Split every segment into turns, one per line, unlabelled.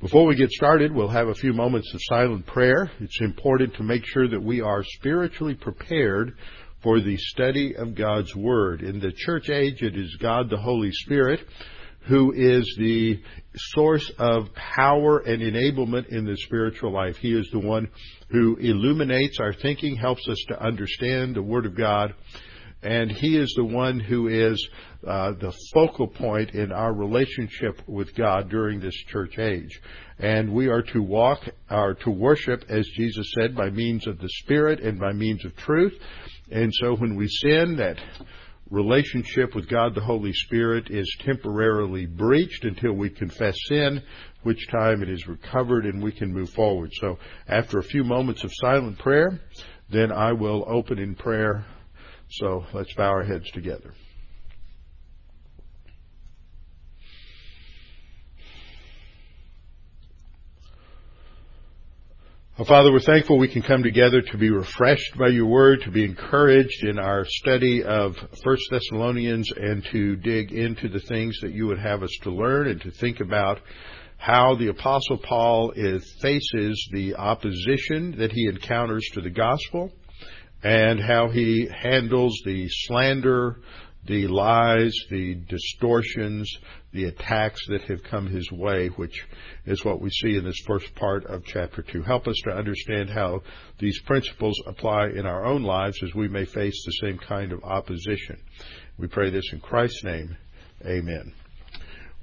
Before we get started, we'll have a few moments of silent prayer. It's important to make sure that we are spiritually prepared for the study of God's Word. In the church age, it is God the Holy Spirit who is the source of power and enablement in the spiritual life. He is the one who illuminates our thinking, helps us to understand the Word of God, and He is the one who is uh, the focal point in our relationship with God during this church age. And we are to walk, are to worship, as Jesus said, by means of the Spirit and by means of truth. And so when we sin, that relationship with God the Holy Spirit is temporarily breached until we confess sin, which time it is recovered and we can move forward. So after a few moments of silent prayer, then I will open in prayer. So let's bow our heads together. Well, Father, we're thankful we can come together to be refreshed by your word, to be encouraged in our study of 1 Thessalonians, and to dig into the things that you would have us to learn and to think about how the Apostle Paul faces the opposition that he encounters to the gospel and how he handles the slander, the lies, the distortions, the attacks that have come his way, which is what we see in this first part of chapter 2. Help us to understand how these principles apply in our own lives as we may face the same kind of opposition. We pray this in Christ's name. Amen.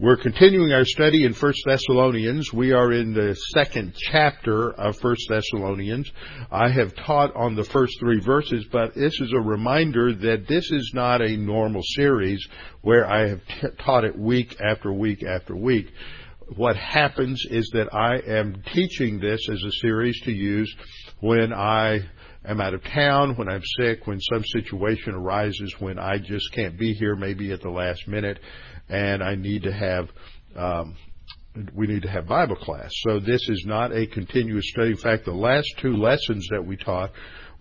We're continuing our study in 1 Thessalonians. We are in the second chapter of 1 Thessalonians. I have taught on the first three verses, but this is a reminder that this is not a normal series where I have t- taught it week after week after week. What happens is that I am teaching this as a series to use when I am out of town, when I'm sick, when some situation arises when I just can't be here maybe at the last minute and I need to have um, we need to have Bible class. So this is not a continuous study. In fact, the last two lessons that we taught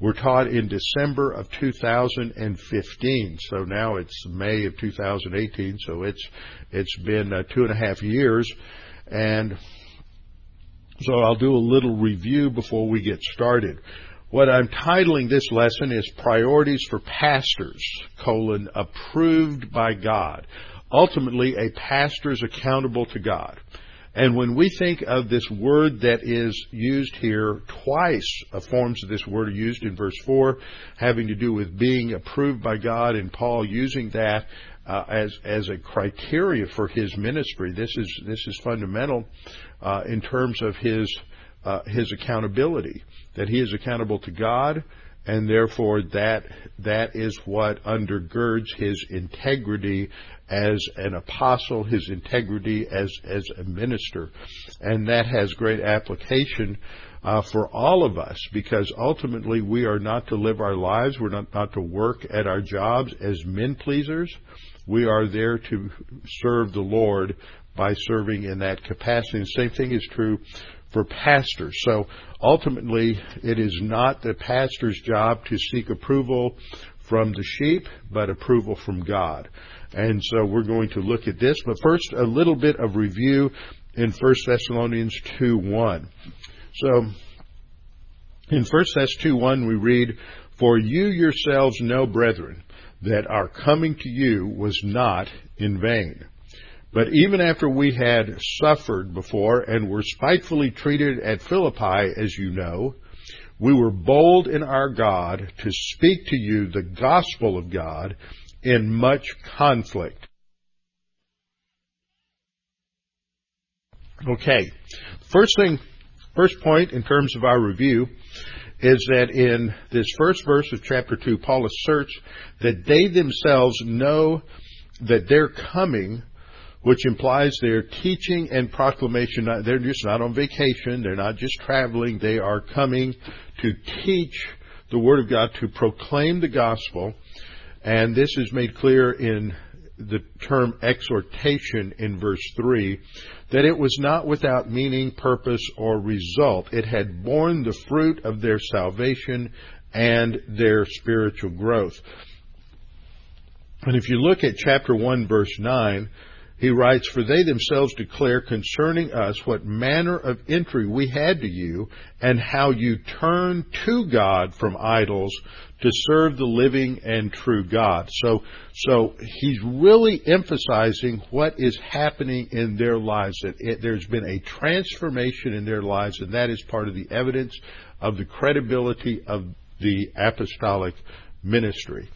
were taught in December of 2015. So now it's May of 2018. So it's it's been uh, two and a half years, and so I'll do a little review before we get started. What I'm titling this lesson is Priorities for Pastors, colon, approved by God ultimately a pastor is accountable to God. And when we think of this word that is used here twice, forms of this word are used in verse 4, having to do with being approved by God, and Paul using that uh, as as a criteria for his ministry. This is this is fundamental uh, in terms of his uh, his accountability. That he is accountable to God, and therefore that that is what undergirds his integrity as an apostle, his integrity as as a minister, and that has great application uh, for all of us because ultimately we are not to live our lives, we're not not to work at our jobs as men pleasers. We are there to serve the Lord by serving in that capacity. The same thing is true for pastors. So ultimately, it is not the pastor's job to seek approval from the sheep, but approval from God. And so we're going to look at this. But first, a little bit of review in 1 Thessalonians 2 1. So, in 1 Thess 2 1, we read, For you yourselves know, brethren, that our coming to you was not in vain. But even after we had suffered before and were spitefully treated at Philippi, as you know, we were bold in our God to speak to you the gospel of God in much conflict. Okay. First thing, first point in terms of our review is that in this first verse of chapter 2, Paul asserts that they themselves know that they're coming, which implies their teaching and proclamation. They're just not on vacation. They're not just traveling. They are coming to teach the Word of God, to proclaim the gospel. And this is made clear in the term exhortation in verse 3 that it was not without meaning, purpose, or result. It had borne the fruit of their salvation and their spiritual growth. And if you look at chapter 1 verse 9, he writes, For they themselves declare concerning us what manner of entry we had to you, and how you turned to God from idols to serve the living and true God. So, so he's really emphasizing what is happening in their lives, that it, there's been a transformation in their lives, and that is part of the evidence of the credibility of the apostolic ministry.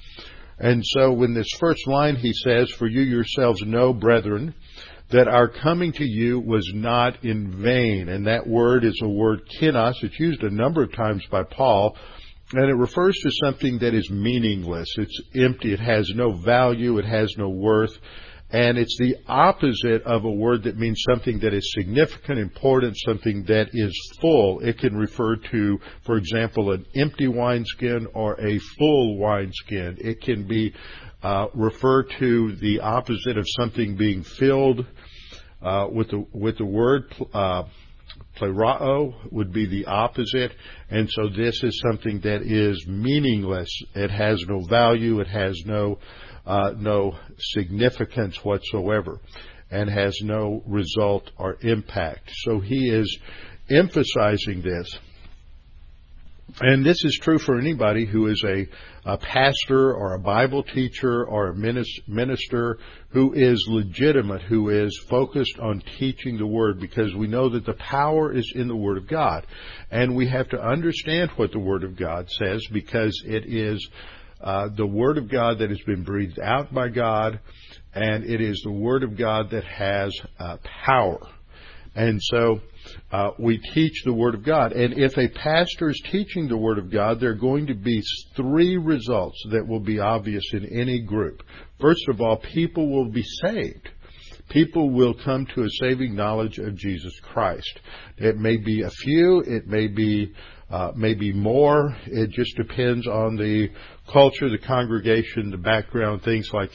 And so when this first line he says, For you yourselves know, brethren, that our coming to you was not in vain. And that word is a word kenos. It's used a number of times by Paul, and it refers to something that is meaningless. It's empty. It has no value. It has no worth. And it's the opposite of a word that means something that is significant, important, something that is full. It can refer to, for example, an empty wineskin or a full wineskin. It can be uh, refer to the opposite of something being filled uh, with the with the word uh, plerao would be the opposite, and so this is something that is meaningless. It has no value. It has no uh, no significance whatsoever and has no result or impact. So he is emphasizing this. And this is true for anybody who is a, a pastor or a Bible teacher or a minister who is legitimate, who is focused on teaching the Word, because we know that the power is in the Word of God. And we have to understand what the Word of God says because it is uh, the Word of God that has been breathed out by God, and it is the Word of God that has uh, power. And so uh, we teach the Word of God. And if a pastor is teaching the Word of God, there are going to be three results that will be obvious in any group. First of all, people will be saved. People will come to a saving knowledge of Jesus Christ. It may be a few, it may be uh, maybe more. It just depends on the culture, the congregation, the background, things like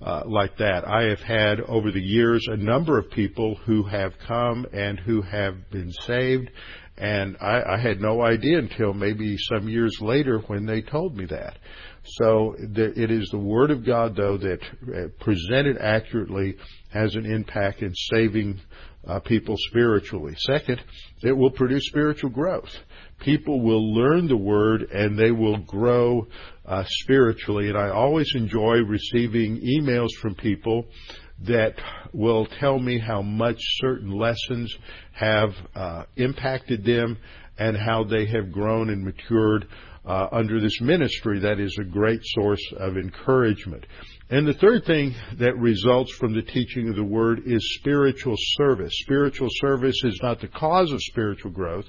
uh, like that. I have had over the years a number of people who have come and who have been saved, and I, I had no idea until maybe some years later when they told me that. So the, it is the Word of God, though, that uh, presented accurately has an impact in saving uh, people spiritually. Second, it will produce spiritual growth people will learn the word and they will grow uh, spiritually. And I always enjoy receiving emails from people that will tell me how much certain lessons have uh, impacted them and how they have grown and matured uh, under this ministry. That is a great source of encouragement. And the third thing that results from the teaching of the Word is spiritual service. Spiritual service is not the cause of spiritual growth.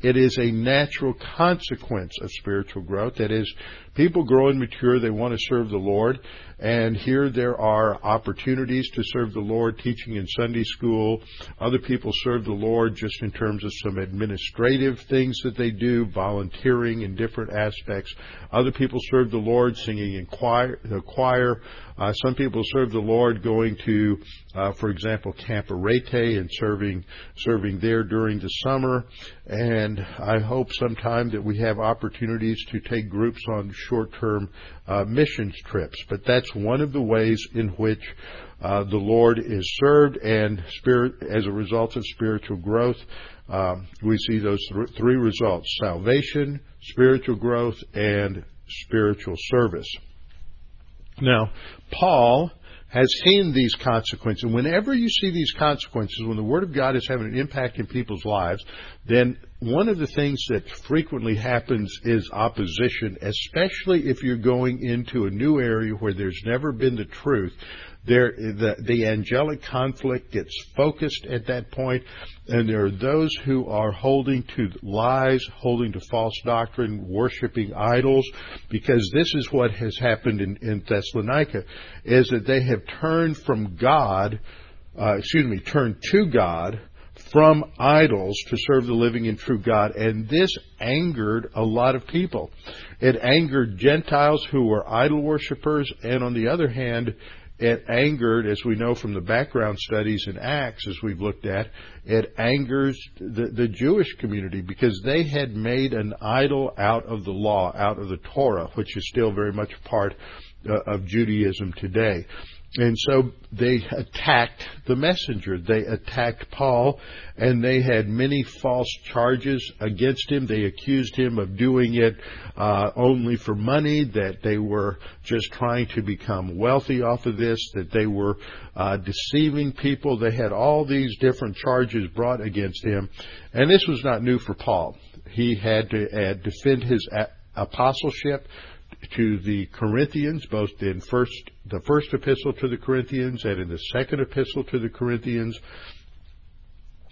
It is a natural consequence of spiritual growth. That is, people grow and mature, they want to serve the Lord, and here there are opportunities to serve the Lord teaching in Sunday school. Other people serve the Lord just in terms of some administrative things that they do, volunteering in different aspects. Other people serve the Lord singing in choir, the choir. Uh, some people serve the Lord going to, uh, for example, Camp Arete and serving serving there during the summer. And I hope sometime that we have opportunities to take groups on short-term uh, missions trips. But that's one of the ways in which uh, the Lord is served, and spirit as a result of spiritual growth. Um, we see those th- three results salvation, spiritual growth, and spiritual service. Now, Paul has seen these consequences. And Whenever you see these consequences, when the Word of God is having an impact in people's lives, then one of the things that frequently happens is opposition, especially if you're going into a new area where there's never been the truth. There, the, the angelic conflict gets focused at that point, and there are those who are holding to lies, holding to false doctrine, worshiping idols, because this is what has happened in, in Thessalonica, is that they have turned from God, uh, excuse me, turned to God, from idols to serve the living and true God. And this angered a lot of people. It angered Gentiles who were idol worshippers, and on the other hand, it angered, as we know from the background studies in Acts, as we've looked at, it angers the, the Jewish community because they had made an idol out of the law, out of the Torah, which is still very much part uh, of Judaism today. And so they attacked the messenger. They attacked Paul, and they had many false charges against him. They accused him of doing it uh, only for money, that they were just trying to become wealthy off of this, that they were uh, deceiving people. They had all these different charges brought against him. And this was not new for Paul. He had to uh, defend his apostleship to the Corinthians, both in first the first epistle to the Corinthians and in the second epistle to the Corinthians.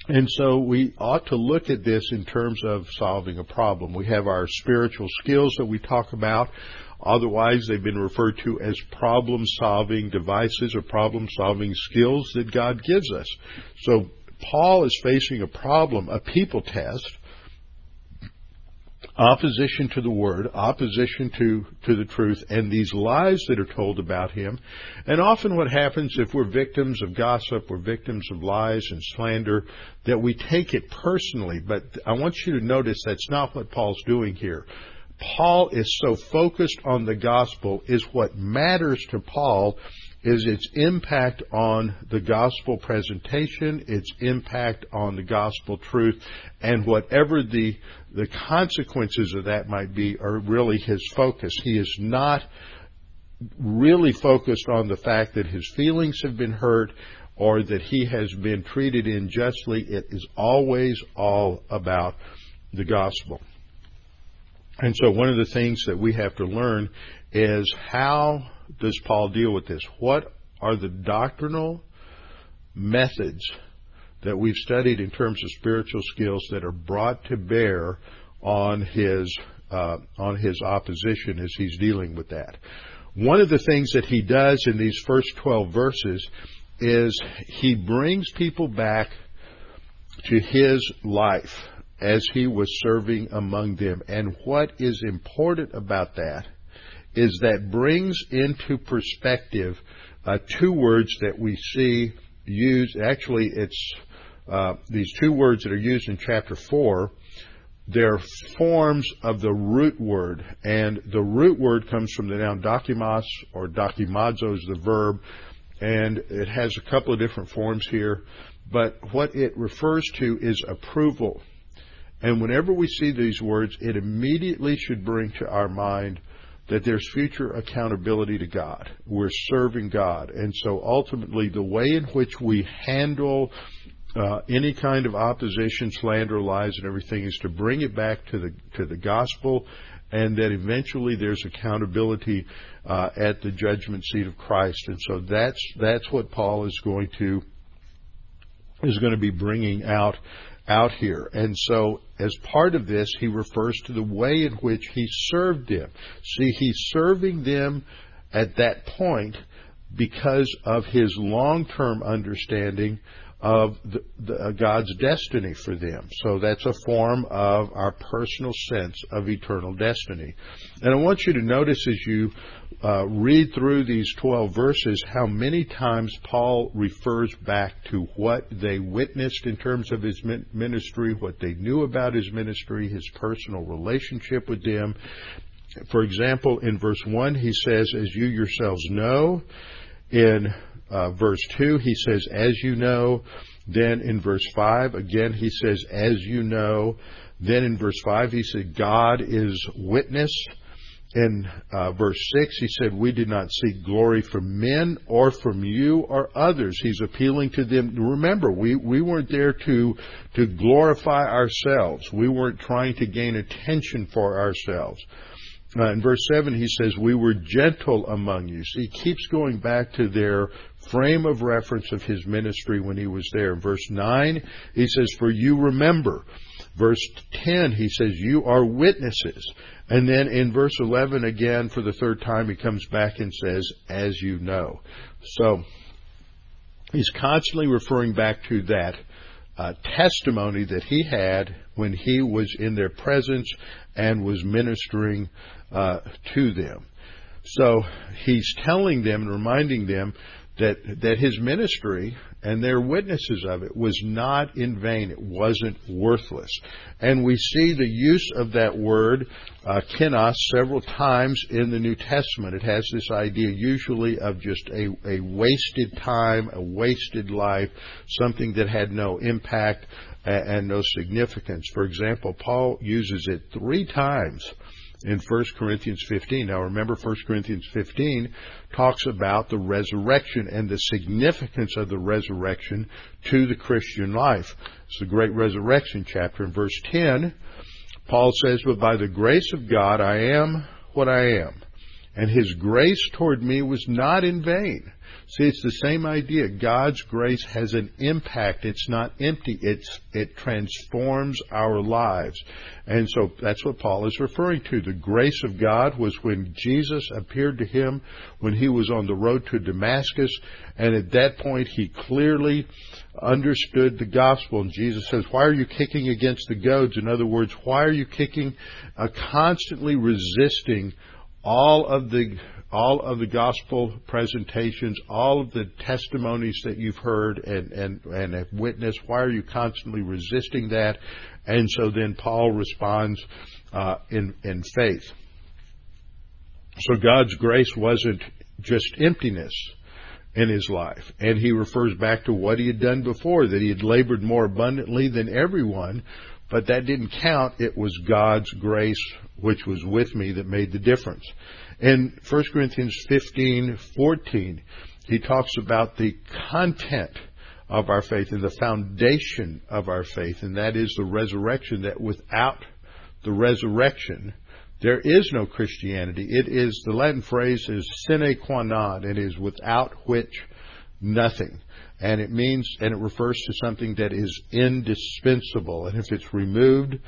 And so we ought to look at this in terms of solving a problem. We have our spiritual skills that we talk about. Otherwise, they've been referred to as problem solving devices or problem solving skills that God gives us. So Paul is facing a problem, a people test, opposition to the word, opposition to, to the truth, and these lies that are told about him. And often what happens if we're victims of gossip, we're victims of lies and slander, that we take it personally. But I want you to notice that's not what Paul's doing here. Paul is so focused on the gospel is what matters to Paul is its impact on the gospel presentation, its impact on the gospel truth, and whatever the the consequences of that might be are really his focus. He is not really focused on the fact that his feelings have been hurt or that he has been treated unjustly. It is always all about the gospel. And so one of the things that we have to learn is how does Paul deal with this? What are the doctrinal methods that we've studied in terms of spiritual skills that are brought to bear on his uh, on his opposition as he's dealing with that. One of the things that he does in these first 12 verses is he brings people back to his life as he was serving among them. And what is important about that is that brings into perspective uh, two words that we see used. Actually, it's uh, these two words that are used in chapter 4 they're forms of the root word, and the root word comes from the noun dokimos or dokimazo is the verb, and it has a couple of different forms here, but what it refers to is approval. And whenever we see these words, it immediately should bring to our mind that there's future accountability to God. We're serving God. And so ultimately, the way in which we handle uh, any kind of opposition, slander, lies, and everything is to bring it back to the to the gospel, and that eventually there's accountability uh, at the judgment seat of Christ. And so that's that's what Paul is going to is going to be bringing out out here. And so, as part of this, he refers to the way in which he served them. See, he's serving them at that point because of his long term understanding of the, the, uh, God's destiny for them. So that's a form of our personal sense of eternal destiny. And I want you to notice as you uh, read through these 12 verses how many times Paul refers back to what they witnessed in terms of his ministry, what they knew about his ministry, his personal relationship with them. For example, in verse 1, he says, As you yourselves know, in uh, verse 2, he says, as you know. Then in verse 5, again, he says, as you know. Then in verse 5, he said, God is witness. In uh, verse 6, he said, We did not seek glory from men or from you or others. He's appealing to them. Remember, we, we weren't there to, to glorify ourselves. We weren't trying to gain attention for ourselves. Uh, in verse 7, he says, We were gentle among you. So he keeps going back to their frame of reference of his ministry when he was there. In verse 9, he says, For you remember. Verse 10, he says, You are witnesses. And then in verse 11 again, for the third time, he comes back and says, as you know. So, he's constantly referring back to that uh, testimony that he had when he was in their presence and was ministering uh, to them. So he's telling them and reminding them that that his ministry and their witnesses of it was not in vain. It wasn't worthless. And we see the use of that word, uh, kenos, several times in the New Testament. It has this idea usually of just a, a wasted time, a wasted life, something that had no impact and, and no significance. For example, Paul uses it three times in 1 Corinthians 15. Now remember 1 Corinthians 15 talks about the resurrection and the significance of the resurrection to the Christian life. It's the great resurrection chapter. In verse 10, Paul says, But by the grace of God I am what I am. And his grace toward me was not in vain. See, it's the same idea. God's grace has an impact. It's not empty. It's, it transforms our lives. And so that's what Paul is referring to. The grace of God was when Jesus appeared to him when he was on the road to Damascus. And at that point, he clearly understood the gospel. And Jesus says, why are you kicking against the goads? In other words, why are you kicking, uh, constantly resisting all of the all of the gospel presentations, all of the testimonies that you've heard and, and, and have witnessed, why are you constantly resisting that? And so then Paul responds uh, in, in faith. So God's grace wasn't just emptiness in his life. And he refers back to what he had done before, that he had labored more abundantly than everyone, but that didn't count. It was God's grace which was with me that made the difference. In 1 Corinthians 15, 14, he talks about the content of our faith and the foundation of our faith, and that is the resurrection, that without the resurrection, there is no Christianity. It is, the Latin phrase is sine qua non. It is without which nothing. And it means, and it refers to something that is indispensable. And if it's removed,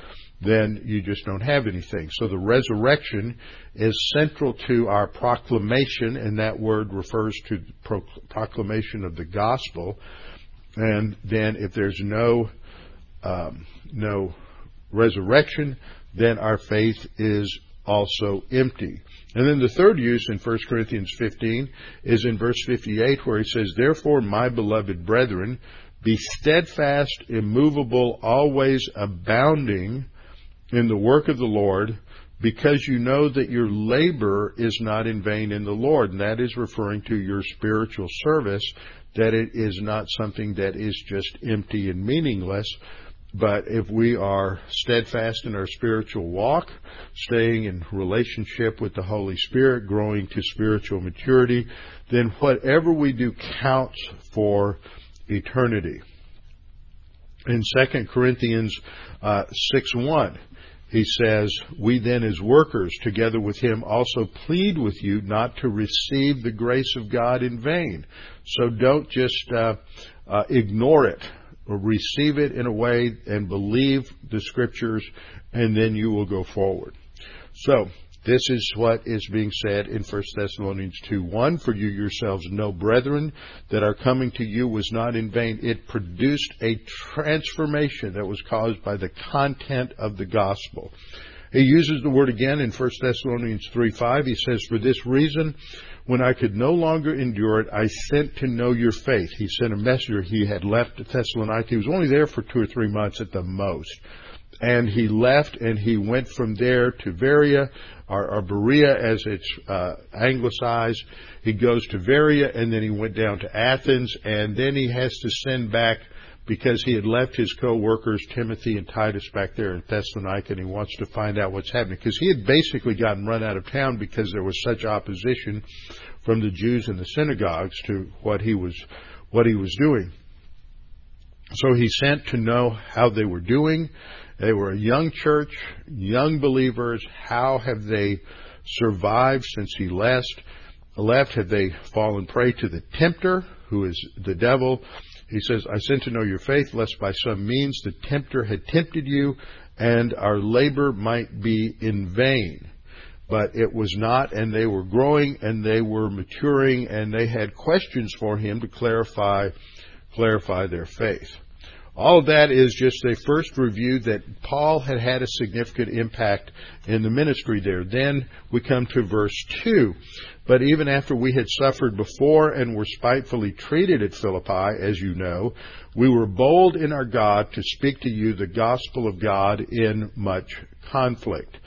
then you just don't have anything. So the resurrection is central to our proclamation, and that word refers to the proclamation of the gospel. And then if there's no um, no resurrection, then our faith is also empty. And then the third use in 1 Corinthians 15 is in verse 58 where he says, Therefore, my beloved brethren, be steadfast, immovable, always abounding in the work of the Lord, because you know that your labor is not in vain in the Lord. And that is referring to your spiritual service, that it is not something that is just empty and meaningless. But if we are steadfast in our spiritual walk, staying in relationship with the Holy Spirit, growing to spiritual maturity, then whatever we do counts for eternity. In 2 Corinthians uh, 6 1, he says, We then, as workers, together with him, also plead with you not to receive the grace of God in vain. So don't just uh, uh, ignore it, or receive it in a way and believe the scriptures, and then you will go forward. So, this is what is being said in 1 Thessalonians 2 1. For you yourselves know, brethren, that our coming to you was not in vain. It produced a transformation that was caused by the content of the gospel. He uses the word again in 1 Thessalonians 3 5. He says, For this reason, when I could no longer endure it, I sent to know your faith. He sent a messenger. He had left Thessalonica. He was only there for two or three months at the most and he left and he went from there to Veria or, or Berea as it's uh, anglicized. He goes to Veria and then he went down to Athens and then he has to send back because he had left his co-workers Timothy and Titus back there in Thessalonica and he wants to find out what's happening because he had basically gotten run out of town because there was such opposition from the Jews in the synagogues to what he was what he was doing. So he sent to know how they were doing. They were a young church, young believers. How have they survived since he left? Left have they fallen prey to the tempter, who is the devil? He says, I sent to know your faith, lest by some means the tempter had tempted you, and our labor might be in vain. But it was not, and they were growing, and they were maturing, and they had questions for him to clarify, clarify their faith. All of that is just a first review that Paul had had a significant impact in the ministry there. Then we come to verse 2. But even after we had suffered before and were spitefully treated at Philippi, as you know, we were bold in our God to speak to you the gospel of God in much conflict.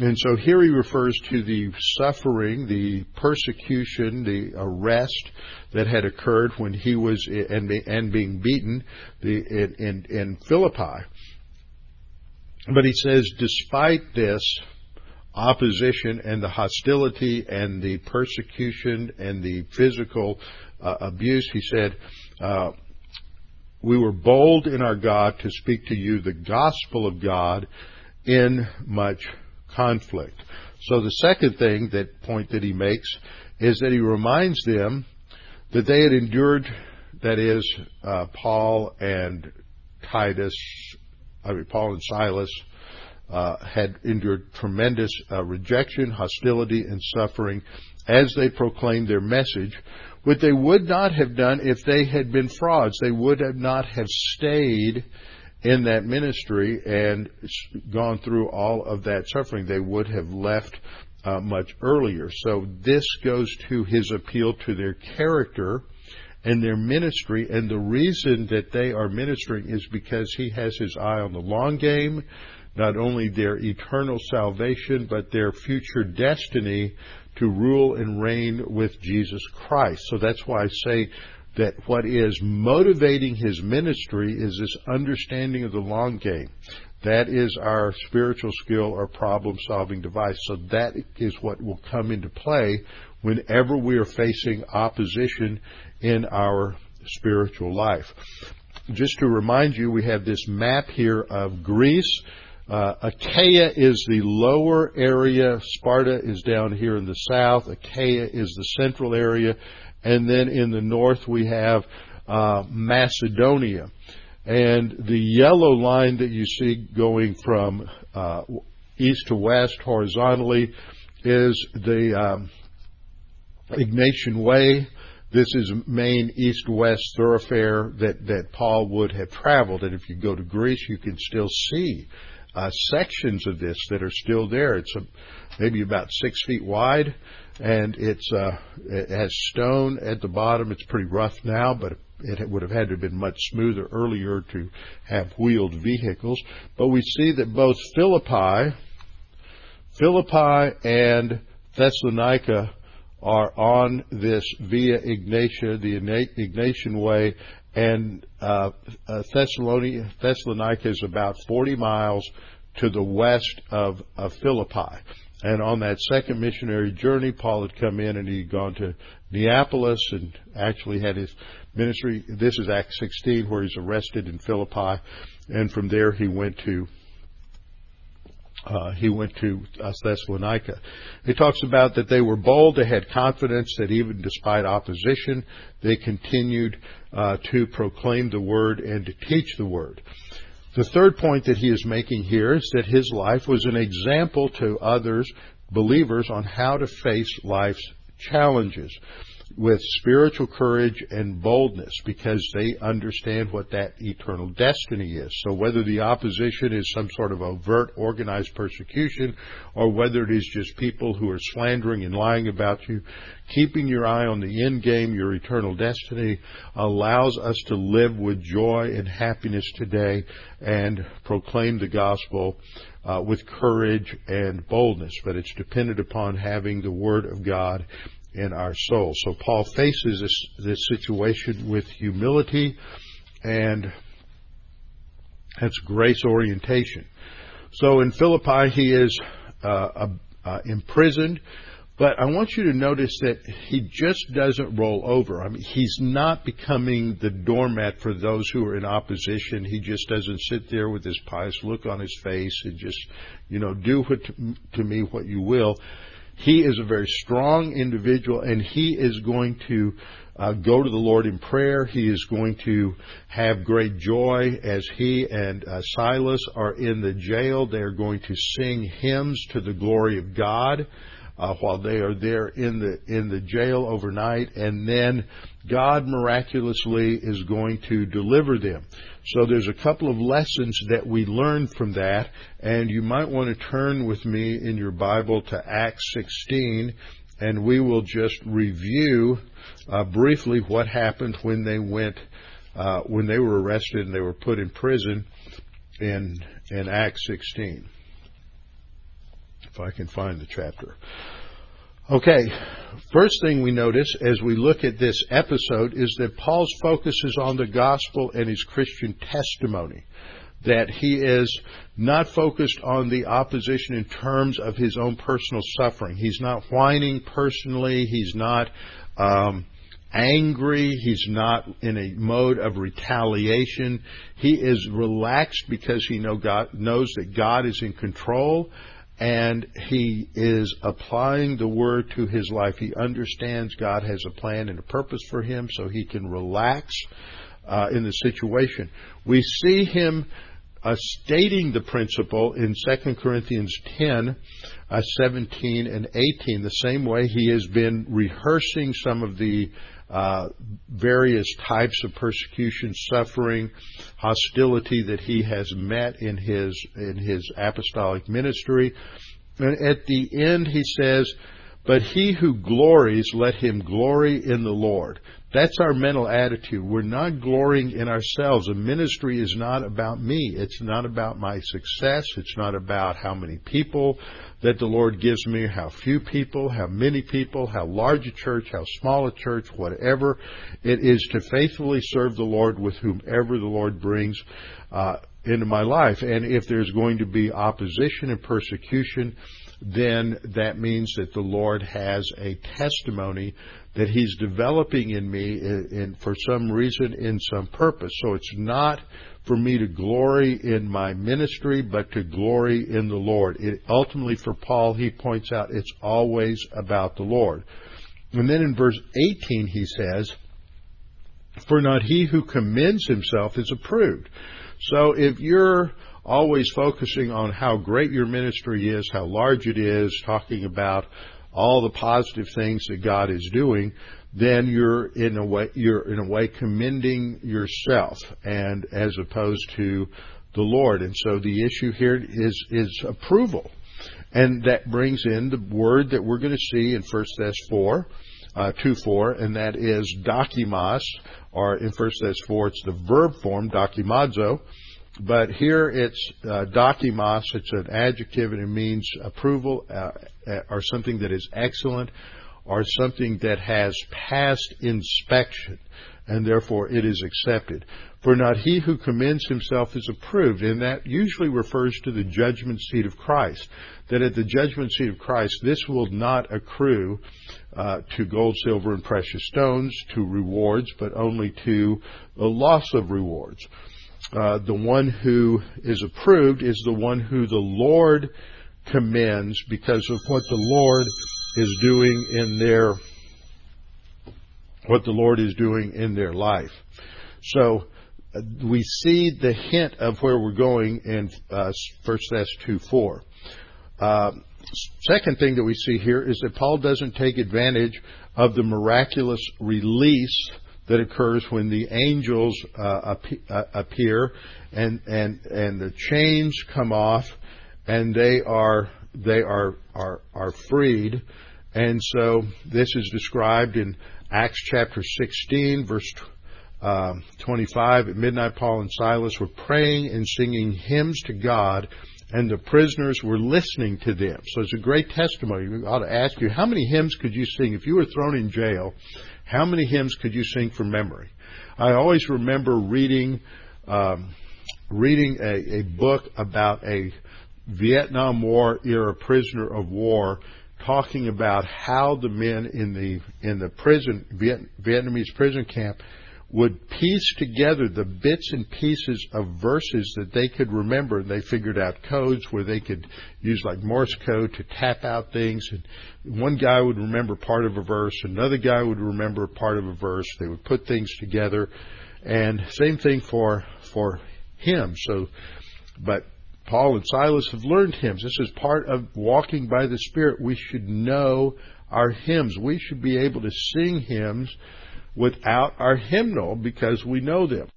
And so here he refers to the suffering, the persecution, the arrest that had occurred when he was and, and being beaten in, in, in Philippi. But he says, despite this opposition and the hostility and the persecution and the physical uh, abuse, he said, uh, we were bold in our God to speak to you the gospel of God in much conflict. So the second thing, that point that he makes, is that he reminds them that they had endured, that is, uh, Paul and Titus, I mean, Paul and Silas, uh, had endured tremendous uh, rejection, hostility, and suffering as they proclaimed their message, what they would not have done if they had been frauds. They would have not have stayed in that ministry and gone through all of that suffering. They would have left uh, much earlier. So this goes to his appeal to their character and their ministry. And the reason that they are ministering is because he has his eye on the long game, not only their eternal salvation, but their future destiny to rule and reign with Jesus Christ. So that's why I say that what is motivating his ministry is this understanding of the long game. That is our spiritual skill or problem solving device. So that is what will come into play whenever we are facing opposition in our spiritual life. Just to remind you, we have this map here of Greece. Uh, Achaia is the lower area. Sparta is down here in the south. Achaia is the central area and then in the north we have uh, Macedonia. And the yellow line that you see going from uh, east to west horizontally is the um, Egnatian Way. This is main east-west thoroughfare that, that Paul would have traveled. And if you go to Greece, you can still see uh, sections of this that are still there. It's a, maybe about six feet wide and it's uh, it has stone at the bottom. It's pretty rough now, but it would have had to have been much smoother earlier to have wheeled vehicles. But we see that both Philippi, Philippi and Thessalonica are on this via Egnatia, the Egnatian way, and uh, uh, Thessalonica, Thessalonica is about 40 miles to the west of, of Philippi. And on that second missionary journey, Paul had come in and he'd gone to Neapolis and actually had his ministry. This is Acts 16 where he's arrested in Philippi. And from there he went to uh, he went to uh, Thessalonica. He talks about that they were bold, they had confidence that even despite opposition, they continued uh, to proclaim the word and to teach the word. The third point that he is making here is that his life was an example to others, believers, on how to face life's challenges with spiritual courage and boldness because they understand what that eternal destiny is. So whether the opposition is some sort of overt organized persecution or whether it is just people who are slandering and lying about you, keeping your eye on the end game, your eternal destiny, allows us to live with joy and happiness today and proclaim the gospel uh, with courage and boldness. But it's dependent upon having the Word of God in our soul. So Paul faces this, this situation with humility and That's grace orientation. So in Philippi, he is uh, uh, imprisoned. But I want you to notice that he just doesn't roll over. I mean, he's not becoming the doormat for those who are in opposition. He just doesn't sit there with this pious look on his face and just, you know, do what to, to me what you will. He is a very strong individual and he is going to uh, go to the Lord in prayer. He is going to have great joy as he and uh, Silas are in the jail. They are going to sing hymns to the glory of God uh, while they are there in the in the jail overnight, and then God miraculously is going to deliver them. So there's a couple of lessons that we learn from that, and you might want to turn with me in your Bible to Acts 16, and we will just review uh, briefly what happened when they went uh, when they were arrested and they were put in prison in in Acts 16 if I can find the chapter. Okay, first thing we notice as we look at this episode is that Paul's focus is on the gospel and his Christian testimony. That he is not focused on the opposition in terms of his own personal suffering. He's not whining personally. He's not um, angry. He's not in a mode of retaliation. He is relaxed because he know God, knows that God is in control and he is applying the word to his life. He understands God has a plan and a purpose for him, so he can relax uh, in the situation. We see him uh, stating the principle in 2 Corinthians 10, uh, 17, and 18, the same way he has been rehearsing some of the Uh, various types of persecution, suffering, hostility that he has met in his in his apostolic ministry. And at the end, he says, "But he who glories, let him glory in the Lord." That's our mental attitude. We're not glorying in ourselves. A ministry is not about me. It's not about my success. It's not about how many people that the Lord gives me, how few people, how many people, how large a church, how small a church, whatever. It is to faithfully serve the Lord with whomever the Lord brings uh, into my life. And if there's going to be opposition and persecution, then that means that the Lord has a testimony that He's developing in me in, in, for some reason, in some purpose. So it's not for me to glory in my ministry, but to glory in the Lord. It, ultimately, for Paul, he points out it's always about the Lord. And then in verse 18, he says, For not he who commends himself is approved. So if you're always focusing on how great your ministry is, how large it is, talking about all the positive things that God is doing, then you're in a way you're in a way commending yourself and as opposed to the Lord. And so the issue here is is approval. And that brings in the word that we're going to see in 1 Thess 4, uh, 2 4, and that is dokimos, or in 1 Thess 4, it's the verb form, dokimazo, but here it's uh, dokimos. It's an adjective and it means approval uh, uh, or something that is excellent or something that has passed inspection and therefore it is accepted. For not he who commends himself is approved, and that usually refers to the judgment seat of Christ. That at the judgment seat of Christ, this will not accrue uh, to gold, silver, and precious stones, to rewards, but only to the loss of rewards uh, the one who is approved is the one who the Lord commends because of what the Lord is doing in their what the Lord is doing in their life. So uh, we see the hint of where we're going in uh, 1 Thess 2 4. Uh, second thing that we see here is that Paul doesn't take advantage of the miraculous release that occurs when the angels uh, uh, appear and and and the chains come off and they are they are are are freed. And so this is described in Acts chapter 16 verse uh, 25 at midnight Paul and Silas were praying and singing hymns to God and the prisoners were listening to them. So it's a great testimony. We ought to ask you how many hymns could you sing if you were thrown in jail how many hymns could you sing from memory? I always remember reading um, reading a, a book about a Vietnam War era prisoner of war talking about how the men in the in the prison Viet, Vietnamese prison camp would piece together the bits and pieces of verses that they could remember. And they figured out codes where they could use like Morse code to tap out things. And one guy would remember part of a verse, another guy would remember part of a verse. They would put things together. And same thing for for hymns. So, but Paul and Silas have learned hymns. This is part of walking by the Spirit. We should know our hymns. We should be able to sing hymns without our hymnal because we know them.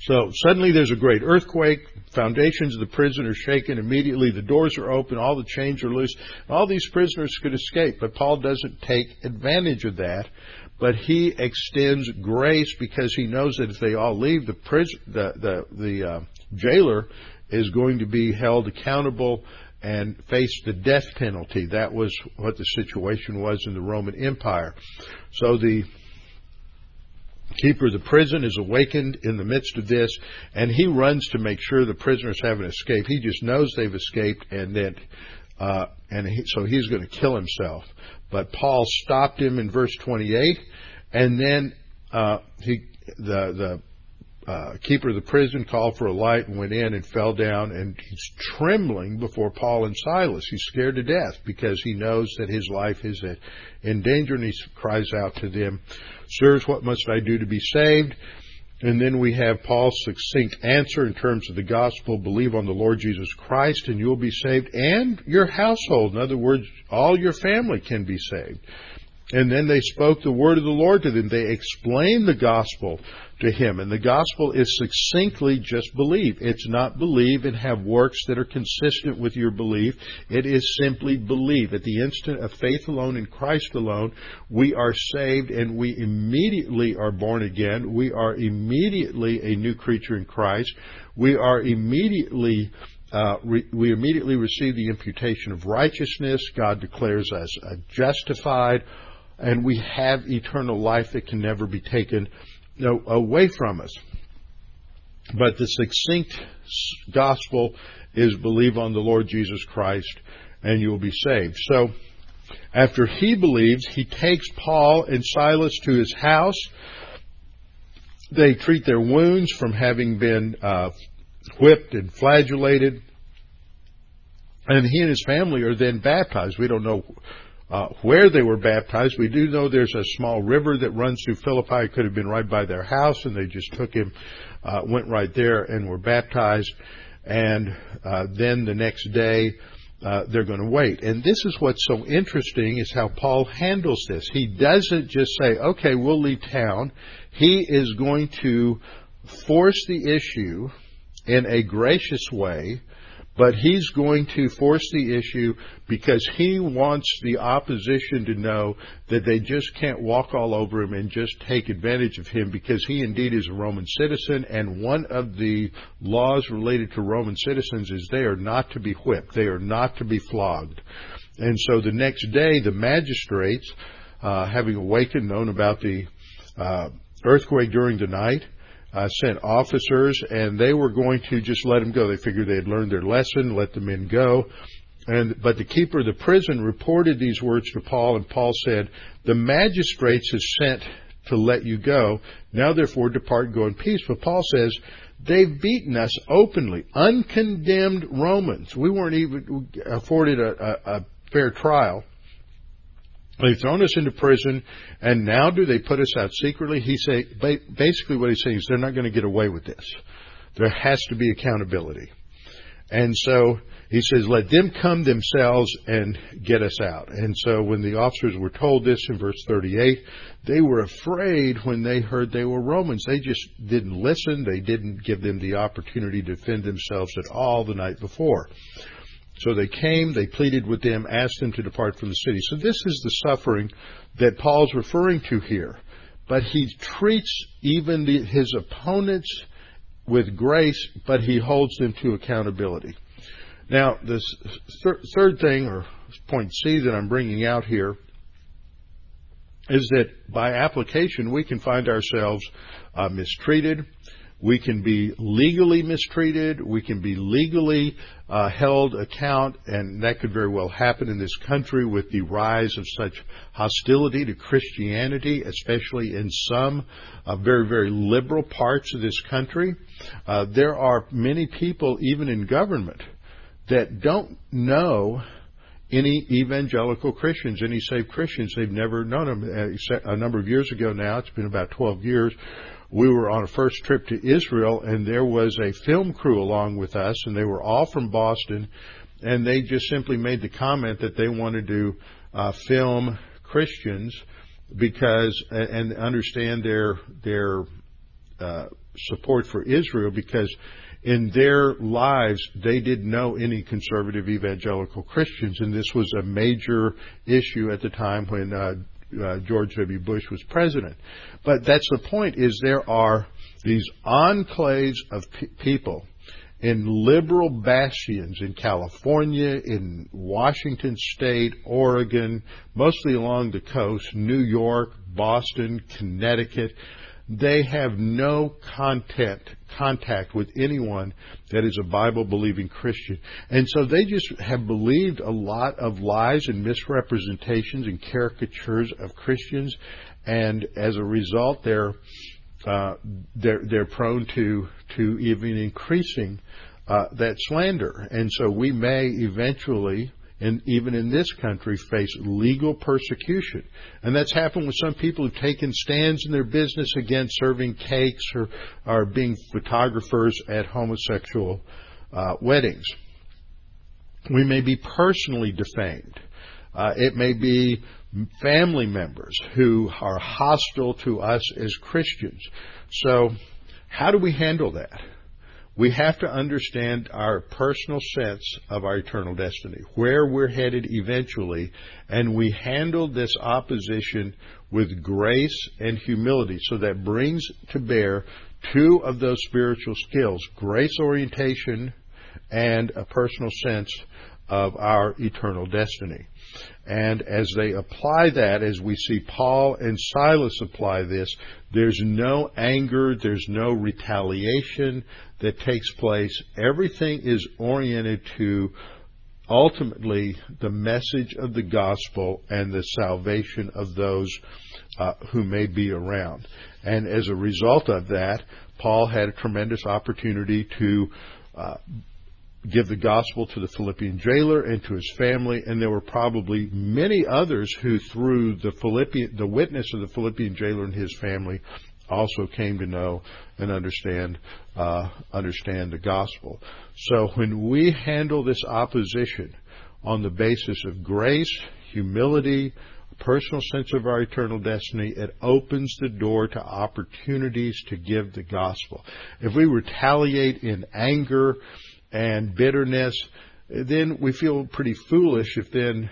So suddenly there's a great earthquake. Foundations of the prison are shaken. Immediately the doors are open. All the chains are loose. All these prisoners could escape, but Paul doesn't take advantage of that. But he extends grace because he knows that if they all leave, the prison, the the, the uh, jailer is going to be held accountable and faced the death penalty. That was what the situation was in the Roman Empire. So the keeper of the prison is awakened in the midst of this, and he runs to make sure the prisoners haven't escaped. He just knows they've escaped, and then uh, and he, so he's going to kill himself. But Paul stopped him in verse 28, and then uh, he the the uh, keeper of the prison called for a light and went in and fell down and he's trembling before Paul and Silas. He's scared to death because he knows that his life is in danger and he cries out to them, Sirs, what must I do to be saved? And then we have Paul's succinct answer in terms of the gospel, believe on the Lord Jesus Christ and you'll be saved and your household. In other words, all your family can be saved. And then they spoke the word of the Lord to them. They explained the gospel to him. And the gospel is succinctly just believe. It's not believe and have works that are consistent with your belief. It is simply believe. At the instant of faith alone in Christ alone, we are saved and we immediately are born again. We are immediately a new creature in Christ. We are immediately uh, re- we immediately receive the imputation of righteousness. God declares us uh, justified and we have eternal life that can never be taken away from us. But the succinct gospel is believe on the Lord Jesus Christ and you will be saved. So, after he believes, he takes Paul and Silas to his house. They treat their wounds from having been uh, whipped and flagellated. And he and his family are then baptized. We don't know uh, where they were baptized. We do know there's a small river that runs through Philippi. It could have been right by their house, and they just took him, uh, went right there, and were baptized. And uh, then the next day, uh, they're going to wait. And this is what's so interesting is how Paul handles this. He doesn't just say, "Okay, we'll leave town." He is going to force the issue in a gracious way but he's going to force the issue because he wants the opposition to know that they just can't walk all over him and just take advantage of him because he indeed is a Roman citizen and one of the laws related to Roman citizens is they are not to be whipped. They are not to be flogged. And so the next day the magistrates, uh, having awakened, known about the uh, earthquake during the night, uh, sent officers, and they were going to just let them go. They figured they had learned their lesson, let the men go. And, but the keeper of the prison reported these words to Paul, and Paul said, The magistrates have sent to let you go. Now therefore depart and go in peace. But Paul says, They've beaten us openly, uncondemned Romans. We weren't even afforded a, a, a fair trial. They've thrown us into prison, and now do they put us out secretly? He say basically what he's saying is they're not going to get away with this. There has to be accountability, and so he says, "Let them come themselves and get us out." And so when the officers were told this in verse 38, they were afraid when they heard they were Romans. They just didn't listen. They didn't give them the opportunity to defend themselves at all the night before. So they came, they pleaded with them, asked them to depart from the city. So this is the suffering that Paul's referring to here. But he treats even the, his opponents with grace, but he holds them to accountability. Now, the thir- third thing, or point C that I'm bringing out here, is that by application we can find ourselves uh, mistreated. We can be legally mistreated. We can be legally uh, held account, and that could very well happen in this country with the rise of such hostility to Christianity, especially in some uh, very, very liberal parts of this country. Uh, there are many people, even in government, that don't know any evangelical Christians, any saved Christians. They've never known them. Uh, a number of years ago now, it's been about 12 years, we were on a first trip to Israel, and there was a film crew along with us, and they were all from Boston, and they just simply made the comment that they wanted to uh, film Christians because and understand their their uh, support for Israel because in their lives, they didn't know any conservative evangelical Christians, and this was a major issue at the time when uh, uh, George W. Bush was president. But that's the point: is there are these enclaves of p- people in liberal bastions in California, in Washington State, Oregon, mostly along the coast, New York, Boston, Connecticut they have no content, contact with anyone that is a Bible believing Christian. And so they just have believed a lot of lies and misrepresentations and caricatures of Christians. And as a result, they're, uh, they're, they're prone to, to even increasing, uh, that slander. And so we may eventually, and even in this country, face legal persecution. And that's happened with some people who've taken stands in their business against serving cakes or, or being photographers at homosexual uh, weddings. We may be personally defamed. Uh, it may be family members who are hostile to us as Christians. So, how do we handle that? We have to understand our personal sense of our eternal destiny, where we're headed eventually, and we handle this opposition with grace and humility. So that brings to bear two of those spiritual skills grace orientation and a personal sense of our eternal destiny. And as they apply that, as we see Paul and Silas apply this, there's no anger, there's no retaliation that takes place. Everything is oriented to ultimately the message of the gospel and the salvation of those uh, who may be around. And as a result of that, Paul had a tremendous opportunity to uh, give the gospel to the Philippian jailer and to his family, and there were probably many others who, through the Philippian, the witness of the Philippian jailer and his family, also came to know and understand uh, understand the gospel. So when we handle this opposition on the basis of grace, humility, personal sense of our eternal destiny, it opens the door to opportunities to give the gospel. If we retaliate in anger and bitterness, then we feel pretty foolish if then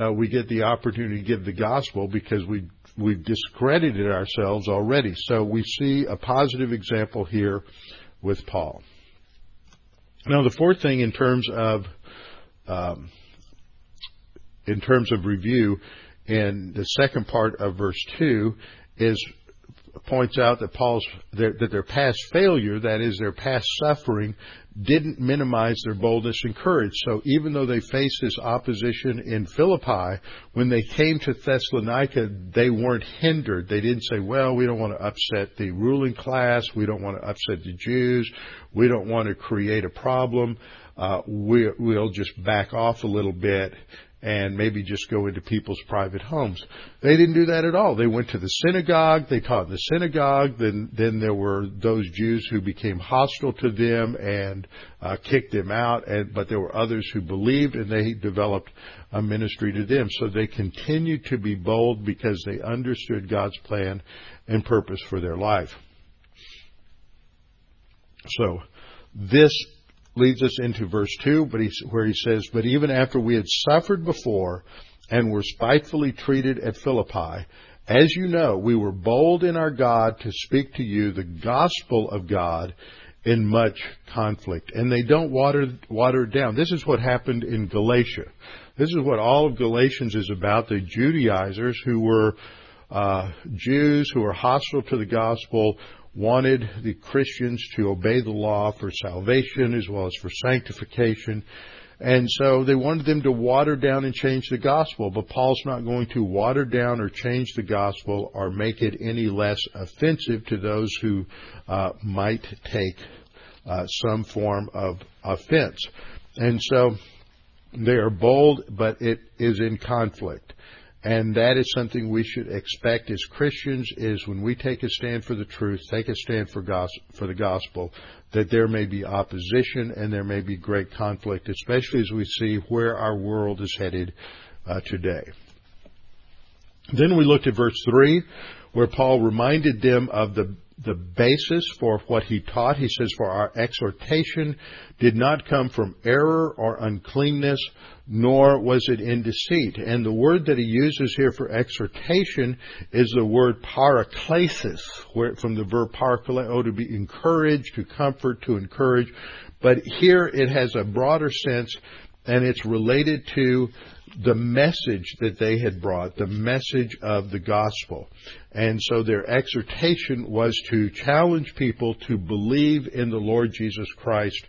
uh, we get the opportunity to give the gospel because we we've discredited ourselves already. So we see a positive example here with Paul. Now, the fourth thing in terms of um, in terms of review in the second part of verse two is points out that Paul's their, that their past failure, that is their past suffering, didn't minimize their boldness and courage. So even though they faced this opposition in Philippi, when they came to Thessalonica, they weren't hindered. They didn't say, well, we don't want to upset the ruling class. We don't want to upset the Jews. We don't want to create a problem. Uh, we, we'll just back off a little bit and maybe just go into people's private homes. They didn't do that at all. They went to the synagogue, they taught in the synagogue, then, then there were those Jews who became hostile to them and uh, kicked them out, and, but there were others who believed and they developed a ministry to them. So they continued to be bold because they understood God's plan and purpose for their life. So this leads us into verse 2, but he, where he says, But even after we had suffered before and were spitefully treated at Philippi, as you know, we were bold in our God to speak to you the gospel of God in much conflict. And they don't water, water it down. This is what happened in Galatia. This is what all of Galatians is about. The Judaizers who were uh, Jews who were hostile to the gospel wanted the Christians to obey the law for salvation as well as for sanctification. And so they wanted them to water down and change the gospel, but Paul's not going to water down or change the gospel or make it any less offensive to those who uh, might take uh, some form of offense. And so they are bold, but it is in conflict. And that is something we should expect as Christians is when we take a stand for the truth, take a stand for, gospel, for the gospel, that there may be opposition and there may be great conflict, especially as we see where our world is headed uh, today. Then we looked at verse 3, where Paul reminded them of the the basis for what he taught. He says, For our exhortation did not come from error or uncleanness, nor was it in deceit. And the word that he uses here for exhortation is the word paraklesis, where, from the verb parakaleo, to be encouraged, to comfort, to encourage. But here it has a broader sense, and it's related to the message that they had brought, the message of the gospel. And so their exhortation was to challenge people to believe in the Lord Jesus Christ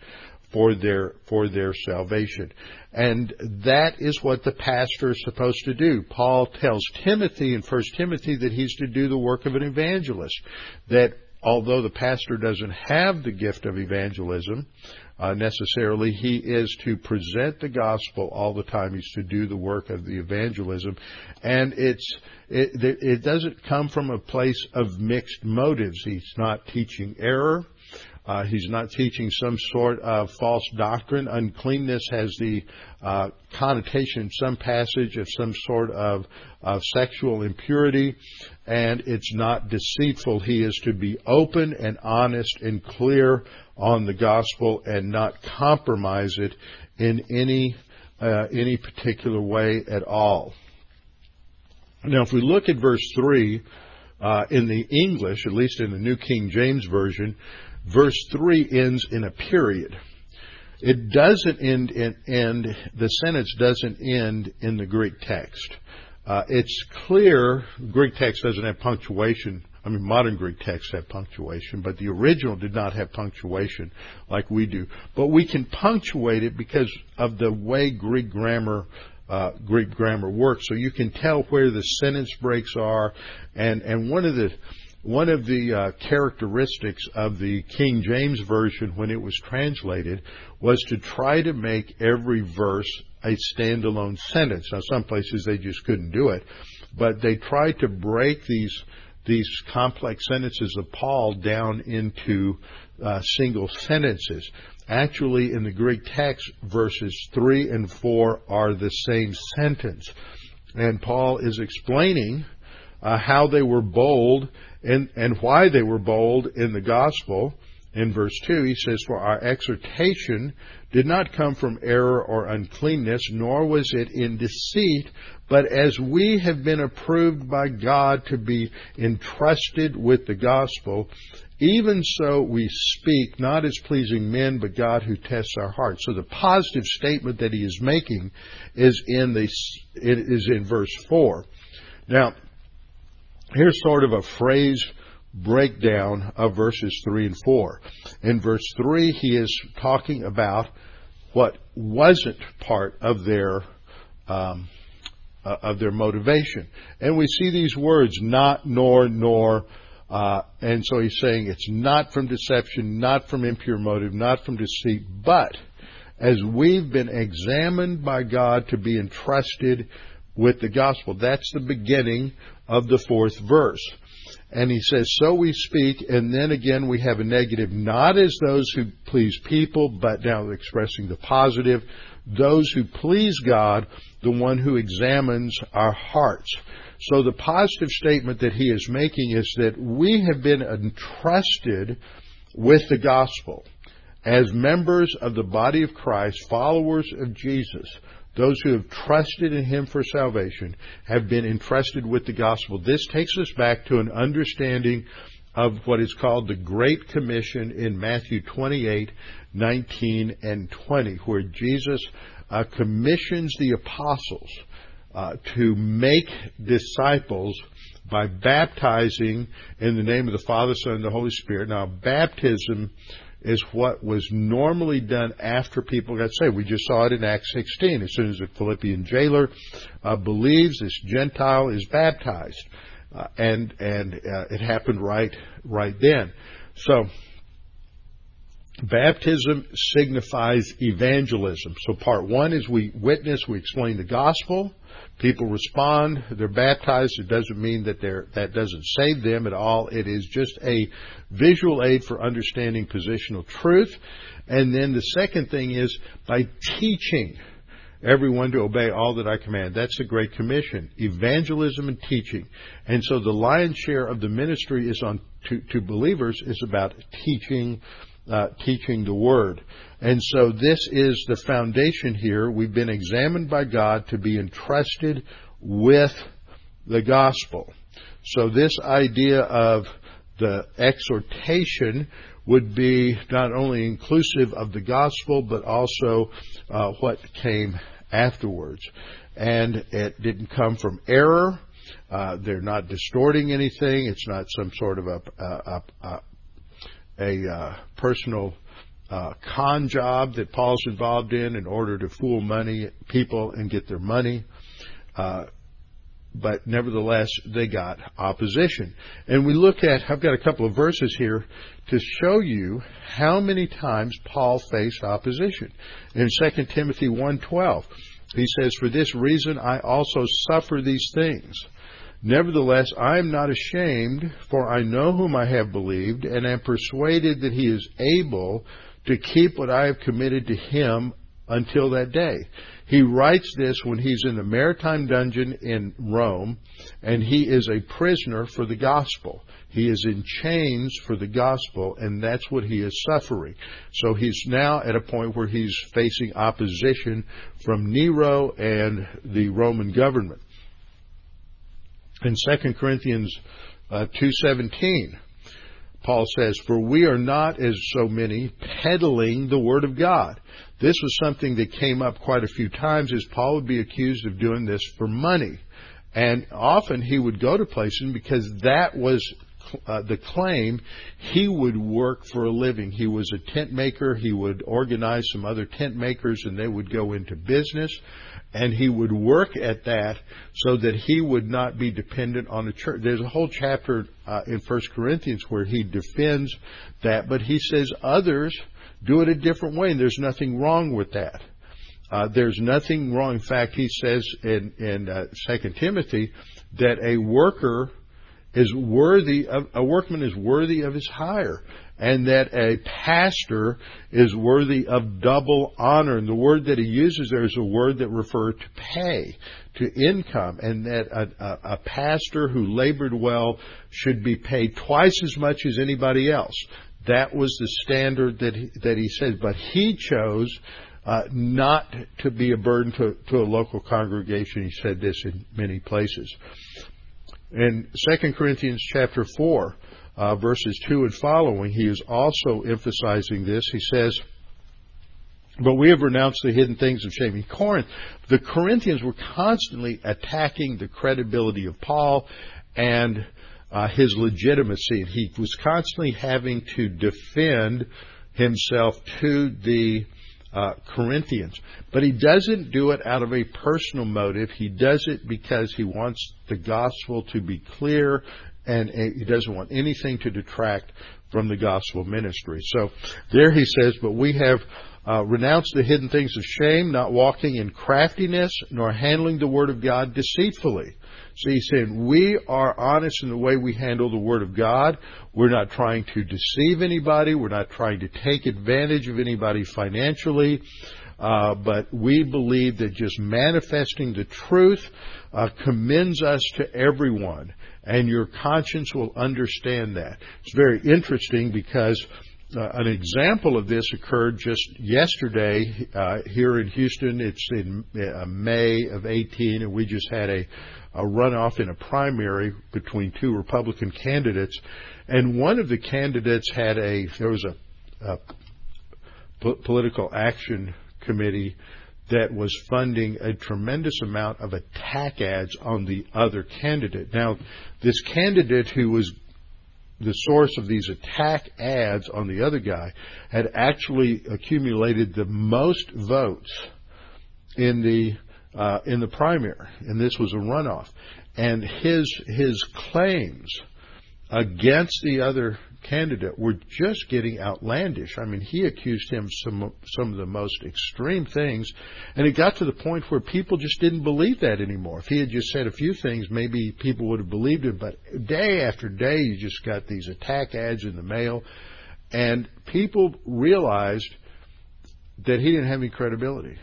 for their for their salvation. And that is what the pastor is supposed to do. Paul tells Timothy in 1 Timothy that he's to do the work of an evangelist. That although the pastor doesn't have the gift of evangelism, uh, necessarily. He is to present the gospel all the time. He's to do the work of the evangelism, and it's it, it doesn't come from a place of mixed motives. He's not teaching error. Uh, he's not teaching some sort of false doctrine. Uncleanness has the uh, connotation some passage of some sort of, of sexual impurity, and it's not deceitful. He is to be open and honest and clear on the gospel and not compromise it in any uh, any particular way at all. Now, if we look at verse three uh, in the English, at least in the New King James Version, verse 3 ends in a period. It doesn't end in, end, the sentence doesn't end in the Greek text. Uh, it's clear, Greek text doesn't have punctuation. I mean, modern Greek texts have punctuation, but the original did not have punctuation like we do. But we can punctuate it because of the way Greek grammar uh, Greek grammar works. So you can tell where the sentence breaks are, and and one of the one of the uh, characteristics of the King James Version when it was translated was to try to make every verse a standalone sentence. Now, some places they just couldn't do it, but they tried to break these these complex sentences of Paul down into uh, single sentences. Actually, in the Greek text, verses 3 and 4 are the same sentence. And Paul is explaining uh, how they were bold and, and why they were bold in the gospel. In verse 2, he says, For our exhortation did not come from error or uncleanness, nor was it in deceit, but as we have been approved by God to be entrusted with the gospel, even so we speak, not as pleasing men, but God who tests our hearts. So the positive statement that he is making is in the, it is in verse 4. Now, Here's sort of a phrase breakdown of verses 3 and 4. In verse 3, he is talking about what wasn't part of their um, uh, of their motivation, and we see these words not, nor, nor, uh, and so he's saying it's not from deception, not from impure motive, not from deceit, but as we've been examined by God to be entrusted with the gospel. That's the beginning of the fourth verse. And he says, So we speak, and then again we have a negative, not as those who please people, but now expressing the positive, those who please God, the one who examines our hearts. So the positive statement that he is making is that we have been entrusted with the gospel as members of the body of Christ, followers of Jesus those who have trusted in him for salvation have been entrusted with the gospel. This takes us back to an understanding of what is called the Great Commission in Matthew 28, 19, and 20, where Jesus uh, commissions the apostles uh, to make disciples by baptizing in the name of the Father, Son, and the Holy Spirit. Now, baptism is what was normally done after people got saved. We just saw it in Acts 16. As soon as the Philippian jailer uh, believes, this Gentile is baptized, uh, and and uh, it happened right right then. So. Baptism signifies evangelism. So part one is we witness, we explain the gospel. People respond, they're baptized. It doesn't mean that they're, that doesn't save them at all. It is just a visual aid for understanding positional truth. And then the second thing is by teaching everyone to obey all that I command. That's the Great Commission. Evangelism and teaching. And so the lion's share of the ministry is on to, to believers is about teaching uh, teaching the Word. And so this is the foundation here. We've been examined by God to be entrusted with the gospel. So this idea of the exhortation would be not only inclusive of the gospel, but also uh, what came afterwards. And it didn't come from error. Uh, they're not distorting anything. It's not some sort of a, a, a, a uh, personal uh, con job that Paul's involved in in order to fool money people and get their money. Uh, but nevertheless, they got opposition. And we look at, I've got a couple of verses here to show you how many times Paul faced opposition. In 2 Timothy 1.12, he says, For this reason I also suffer these things. Nevertheless, I am not ashamed, for I know whom I have believed, and am persuaded that he is able to keep what I have committed to him until that day. He writes this when he's in the Mamertine dungeon in Rome, and he is a prisoner for the gospel. He is in chains for the gospel, and that's what he is suffering. So he's now at a point where he's facing opposition from Nero and the Roman government in 2 Corinthians uh, 2:17 Paul says, For we are not, as so many, peddling the Word of God. This was something that came up quite a few times as Paul would be accused of doing this for money. And often he would go to places because that was uh, the claim he would work for a living. He was a tent maker. He would organize some other tent makers and they would go into business and he would work at that so that he would not be dependent on the church. There's a whole chapter uh, in First Corinthians where he defends that, but he says others do it a different way, and there's nothing wrong with that. Uh, there's nothing wrong. In fact, he says in in uh, Second Timothy that a worker is worthy of a workman is worthy of his hire and that a pastor is worthy of double honor. And the word that he uses there is a word that refers to pay, to income, and that a, a, a pastor who labored well should be paid twice as much as anybody else. That was the standard that he, that he said. But he chose uh, not to be a burden to, to a local congregation. He said this in many places. In 2 Corinthians chapter 4, uh, verses 2 and following, he is also emphasizing this. He says, but we have renounced the hidden things of shame. In Corinth, the Corinthians were constantly attacking the credibility of Paul and uh, his legitimacy. He was constantly having to defend himself to the uh, Corinthians. But he doesn't do it out of a personal motive. He does it because he wants the gospel to be clear and he doesn't want anything to detract from the gospel ministry. So there he says, but we have uh, renounced the hidden things of shame, not walking in craftiness, nor handling the word of God deceitfully. So he's saying we are honest in the way we handle the word of God. We're not trying to deceive anybody. We're not trying to take advantage of anybody financially. Uh, but we believe that just manifesting the truth uh, commends us to everyone and your conscience will understand that. It's very interesting because uh, an example of this occurred just yesterday uh, here in Houston. It's in uh, May of 18, and we just had a, a runoff in a primary between two Republican candidates. And one of the candidates had a, there was a, a political action committee that was funding a tremendous amount of attack ads on the other candidate. Now, this candidate who was the source of these attack ads on the other guy had actually accumulated the most votes in the uh, in the primary, and this was a runoff. And his his claims against the other candidate were just getting outlandish. I mean, he accused him some some of the most extreme things, and it got to the point where people just didn't believe that anymore. If he had just said a few things, maybe people would have believed him. But day after day, you just got these attack ads in the mail, and people realized that he didn't have any credibility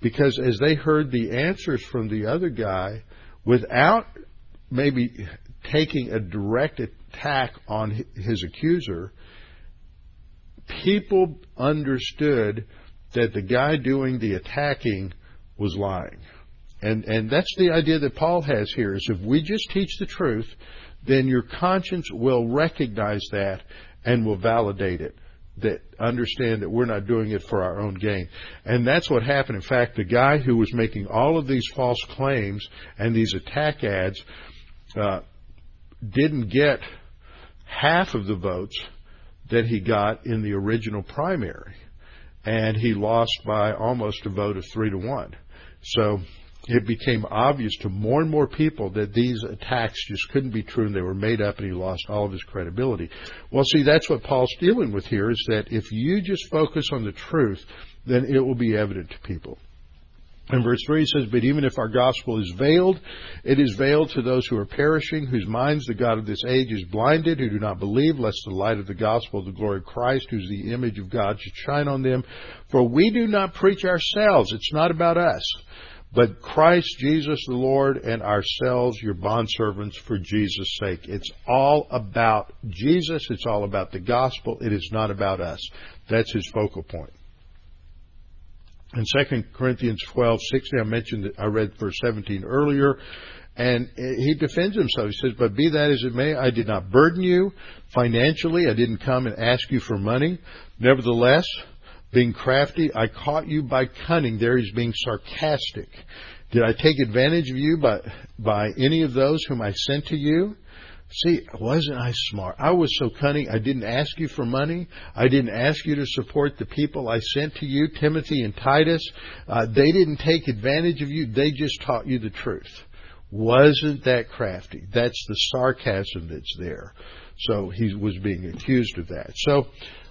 because as they heard the answers from the other guy, without maybe taking a direct attack on his accuser, people understood that the guy doing the attacking was lying. And, and that's the idea that Paul has here is if we just teach the truth, then your conscience will recognize that and will validate it. That understand that we're not doing it for our own gain. And that's what happened. In fact, the guy who was making all of these false claims and these attack ads, uh, didn't get half of the votes that he got in the original primary. And he lost by almost a vote of three to one. So it became obvious to more and more people that these attacks just couldn't be true and they were made up and he lost all of his credibility. Well, see, that's what Paul's dealing with here is that if you just focus on the truth, then it will be evident to people. And verse 3 says, But even if our gospel is veiled, it is veiled to those who are perishing, whose minds the God of this age is blinded, who do not believe, lest the light of the gospel of the glory of Christ, who's the image of God, should shine on them. For we do not preach ourselves. It's not about us. But Christ Jesus the Lord and ourselves, your bondservants for Jesus' sake. It's all about Jesus. It's all about the gospel. It is not about us. That's his focal point. In 2 Corinthians 12, 16, I mentioned that I read verse 17 earlier, and he defends himself. He says, But be that as it may, I did not burden you financially. I didn't come and ask you for money. Nevertheless, being crafty, I caught you by cunning. There he's being sarcastic. Did I take advantage of you by, by any of those whom I sent to you? See, wasn't I smart? I was so cunning. I didn't ask you for money. I didn't ask you to support the people I sent to you, Timothy and Titus. Uh, they didn't take advantage of you. They just taught you the truth. Wasn't that crafty? That's the sarcasm that's there. So he was being accused of that. So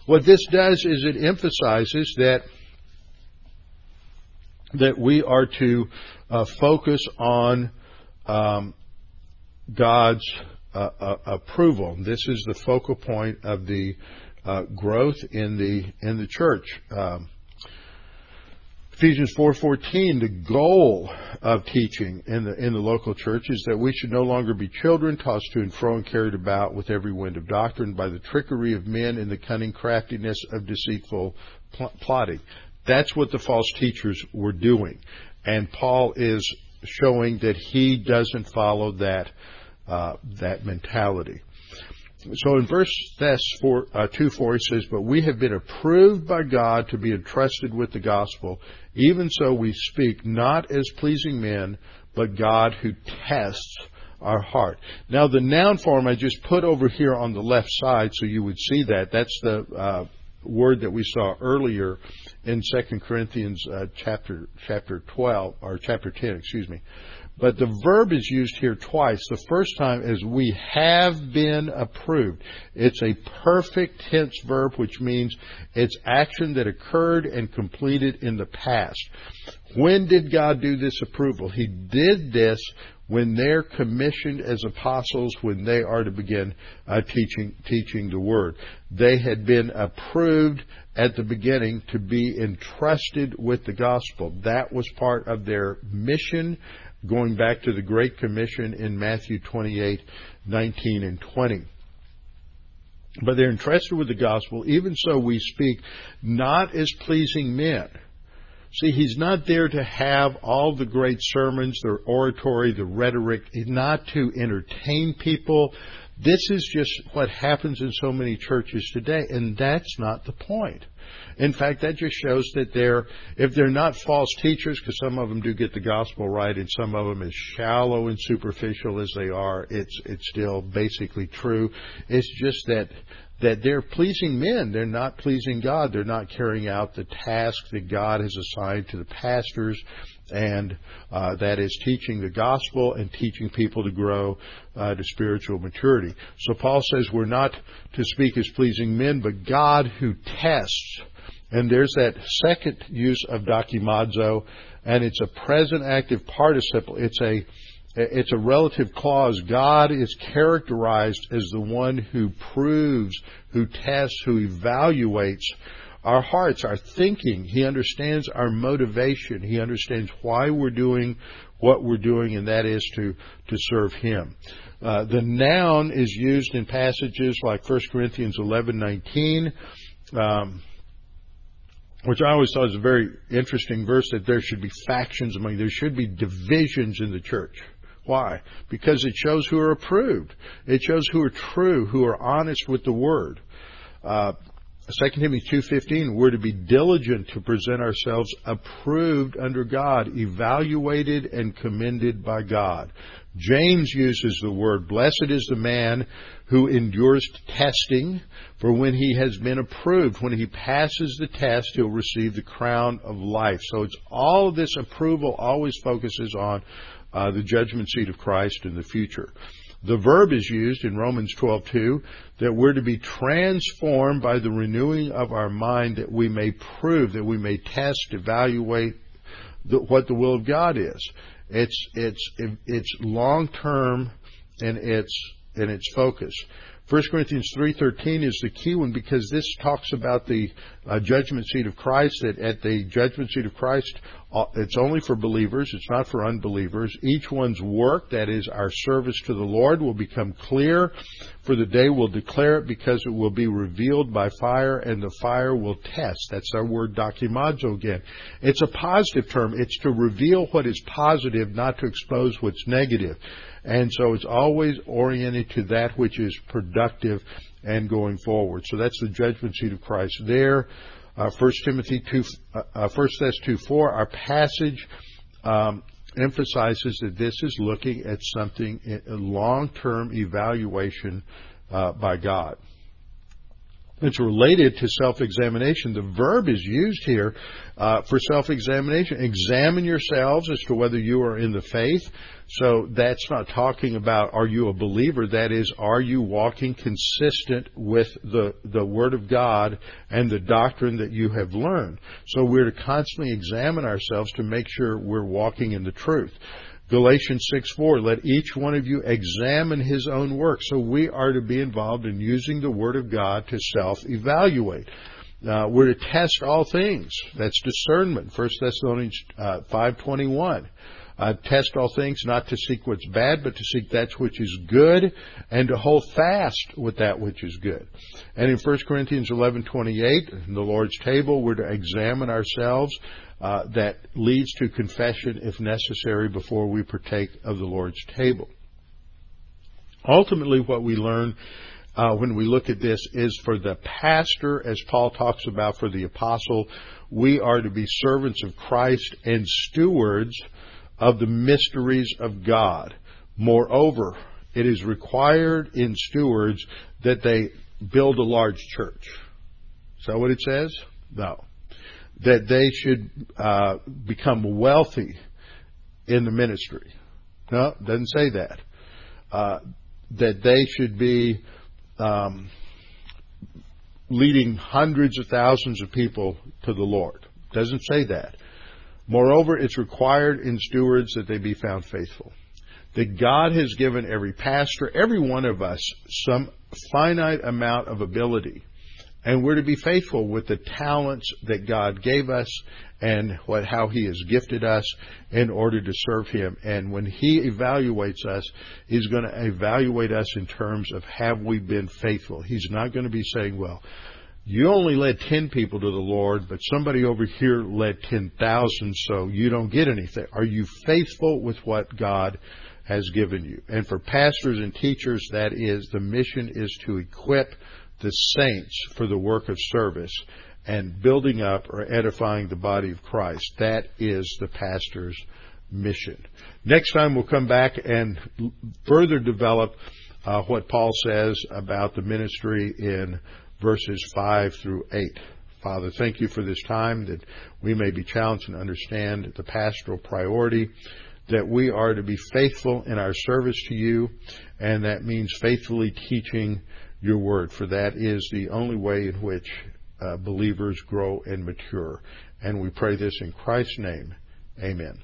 what this does is it emphasizes that that we are to uh, focus on um, God's approval. This is the focal point of the uh, growth in the in the church. Um, Ephesians 4:14 the goal of teaching in the in the local church is that we should no longer be children tossed to and fro and carried about with every wind of doctrine by the trickery of men and the cunning craftiness of deceitful pl- plotting. That's what the false teachers were doing. And Paul is showing that he doesn't follow that uh, that mentality. So in verse 4, uh, 2 4, he says, But we have been approved by God to be entrusted with the gospel. Even so we speak not as pleasing men, but God who tests our heart. Now the noun form I just put over here on the left side so you would see that. That's the uh, word that we saw earlier in 2 Corinthians uh, chapter chapter 12 or chapter 10, excuse me. But the verb is used here twice. The first time is we have been approved. It's a perfect tense verb, which means it's action that occurred and completed in the past. When did God do this approval? He did this when they're commissioned as apostles, when they are to begin uh, teaching teaching the word. They had been approved at the beginning to be entrusted with the gospel. That was part of their mission going back to the Great Commission in Matthew 28, 19 and 20. But they're entrusted with the gospel. Even so, we speak not as pleasing men. See, he's not there to have all the great sermons, the oratory, the rhetoric, not to entertain people. This is just what happens in so many churches today, and that's not the point. In fact, that just shows that they're, if they're not false teachers, because some of them do get the gospel right and some of them as shallow and superficial as they are, it's, it's still basically true. It's just that that they're pleasing men. They're not pleasing God. They're not carrying out the task that God has assigned to the pastors, and uh, that is teaching the gospel and teaching people to grow uh, to spiritual maturity. So Paul says we're not to speak as pleasing men, but God who tests. And there's that second use of dokimazo, and it's a present active participle. It's a it's a relative clause. God is characterized as the one who proves, who tests, who evaluates our hearts, our thinking. He understands our motivation. He understands why we're doing what we're doing, and that is to, to serve Him. Uh, the noun is used in passages like 1 Corinthians 11:19, um, which I always thought was a very interesting verse that there should be factions among, there should be divisions in the church. Why? Because it shows who are approved. It shows who are true, who are honest with the word. Uh, 2 Timothy 2.15, we're to be diligent to present ourselves approved under God, evaluated and commended by God. James uses the word, blessed is the man who endures testing, for when he has been approved, when he passes the test, he'll receive the crown of life. So it's all this approval always focuses on Uh, the judgment seat of Christ in the future. The verb is used in Romans 12:2 that we're to be transformed by the renewing of our mind that we may prove, that we may test, evaluate the, what the will of God is. It's it's it's long term and it's and its focus. 1 Corinthians 3:13 is the key one because this talks about the uh, judgment seat of Christ that at the judgment seat of Christ uh, it's only for believers, it's not for unbelievers. Each one's work, that is our service to the Lord, will become clear, for the day will declare it because it will be revealed by fire and the fire will test. That's our word dokimazo again. It's a positive term. It's to reveal what is positive, not to expose what's negative. And so it's always oriented to that which is productive and going forward. So that's the judgment seat of Christ there. Uh, 1 Timothy 2, uh, 1 uh, Thess 2 4, our passage um, emphasizes that this is looking at something, a long term evaluation uh, by God. It's related to self-examination. The verb is used here uh, for self-examination. Examine yourselves as to whether you are in the faith. So that's not talking about are you a believer. That is, are you walking consistent with the the Word of God and the doctrine that you have learned. So we're to constantly examine ourselves to make sure we're walking in the truth. Galatians 6 4, let each one of you examine his own work. So we are to be involved in using the Word of God to self evaluate. Uh, we're to test all things. That's discernment. 1 Thessalonians uh, 5.21. Uh, test all things, not to seek what's bad, but to seek that which is good, and to hold fast with that which is good. And in 1 Corinthians 11:28, in the Lord's table, we're to examine ourselves uh, that leads to confession if necessary before we partake of the Lord's table. Ultimately, what we learn uh, when we look at this is for the pastor, as Paul talks about for the apostle, we are to be servants of Christ and stewards of the mysteries of God. Moreover, it is required in stewards that they build a large church. Is that what it says? No that they should uh, become wealthy in the ministry. No, doesn't say that. Uh, that they should be um, leading hundreds of thousands of people to the Lord. Doesn't say that. Moreover, it's required in stewards that they be found faithful. That God has given every pastor, every one of us, some finite amount of ability and we're to be faithful with the talents that God gave us and what, how He has gifted us in order to serve Him. And when He evaluates us, He's going to evaluate us in terms of have we been faithful. He's not going to be saying, well, you only led 10 people to the Lord, but somebody over here led 10,000, so you don't get anything. Are you faithful with what God has given you? And for pastors and teachers, that is, the mission is to equip the saints for the work of service and building up or edifying the body of Christ. That is the pastor's mission. Next time we'll come back and further develop uh, what Paul says about the ministry in verses 5 through 8. Father, thank you for this time that we may be challenged and understand the pastoral priority, that we are to be faithful in our service to you, and that means faithfully teaching your word, for that is the only way in which uh, believers grow and mature. And we pray this in Christ's name. Amen.